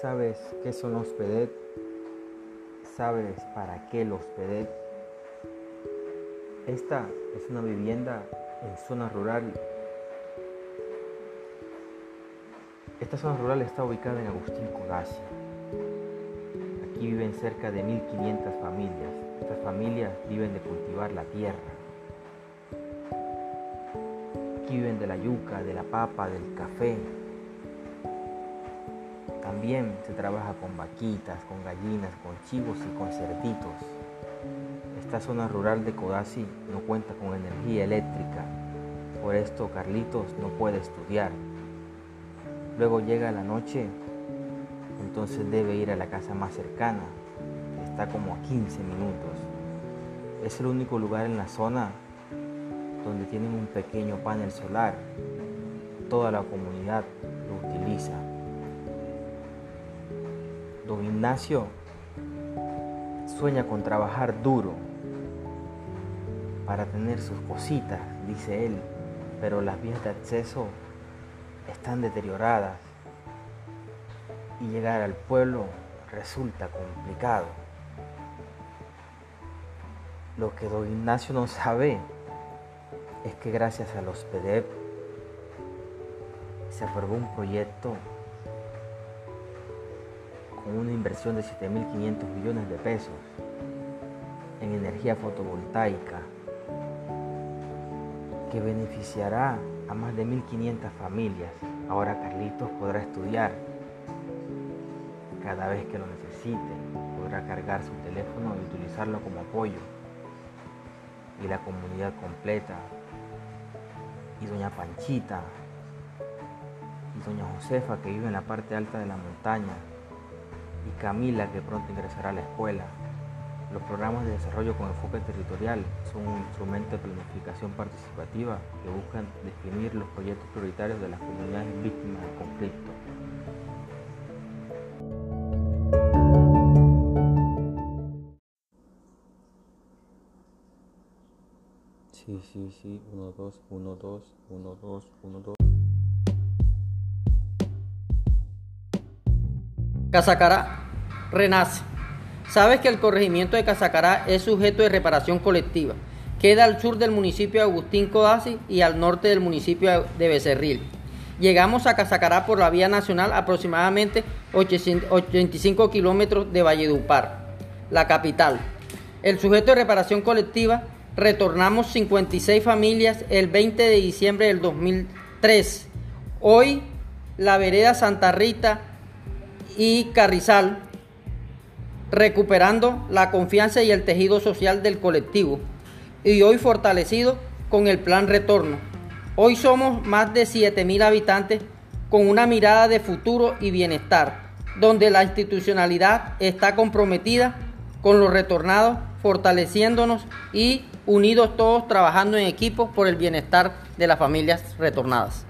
¿Sabes qué son los PEDET? ¿Sabes para qué los PEDET? Esta es una vivienda en zona rural. Esta zona rural está ubicada en Agustín Codazzi. Aquí viven cerca de 1500 familias. Estas familias viven de cultivar la tierra. Aquí viven de la yuca, de la papa, del café, también se trabaja con vaquitas, con gallinas, con chivos y con cerditos. Esta zona rural de Codazzi no cuenta con energía eléctrica, por esto Carlitos no puede estudiar. Luego llega la noche, entonces debe ir a la casa más cercana, está como a 15 minutos. Es el único lugar en la zona donde tienen un pequeño panel solar. Toda la comunidad lo utiliza. Don Ignacio sueña con trabajar duro para tener sus cositas, dice él, pero las vías de acceso están deterioradas y llegar al pueblo resulta complicado. Lo que don Ignacio no sabe es que gracias a los PDEP se aprobó un proyecto con una inversión de 7.500 millones de pesos en energía fotovoltaica que beneficiará a más de 1.500 familias. Ahora Carlitos podrá estudiar cada vez que lo necesite, podrá cargar su teléfono y utilizarlo como apoyo. Y la comunidad completa, y doña Panchita, y doña Josefa que vive en la parte alta de la montaña, y Camila, que pronto ingresará a la escuela. Los programas de desarrollo con enfoque territorial son un instrumento de planificación participativa que buscan definir los proyectos prioritarios de las comunidades víctimas del conflicto. Sí, sí, sí, 1, 2, 1, 2, 1, 2, 1, 2. Casacará renace. Sabes que el corregimiento de Casacará es sujeto de reparación colectiva. Queda al sur del municipio de Agustín Codazzi y al norte del municipio de Becerril. Llegamos a Casacará por la vía nacional aproximadamente 85 kilómetros de Valledupar, la capital. El sujeto de reparación colectiva retornamos 56 familias el 20 de diciembre del 2003. Hoy la vereda Santa Rita y Carrizal, recuperando la confianza y el tejido social del colectivo, y hoy fortalecido con el plan retorno. Hoy somos más de 7.000 habitantes con una mirada de futuro y bienestar, donde la institucionalidad está comprometida con los retornados, fortaleciéndonos y unidos todos trabajando en equipo por el bienestar de las familias retornadas.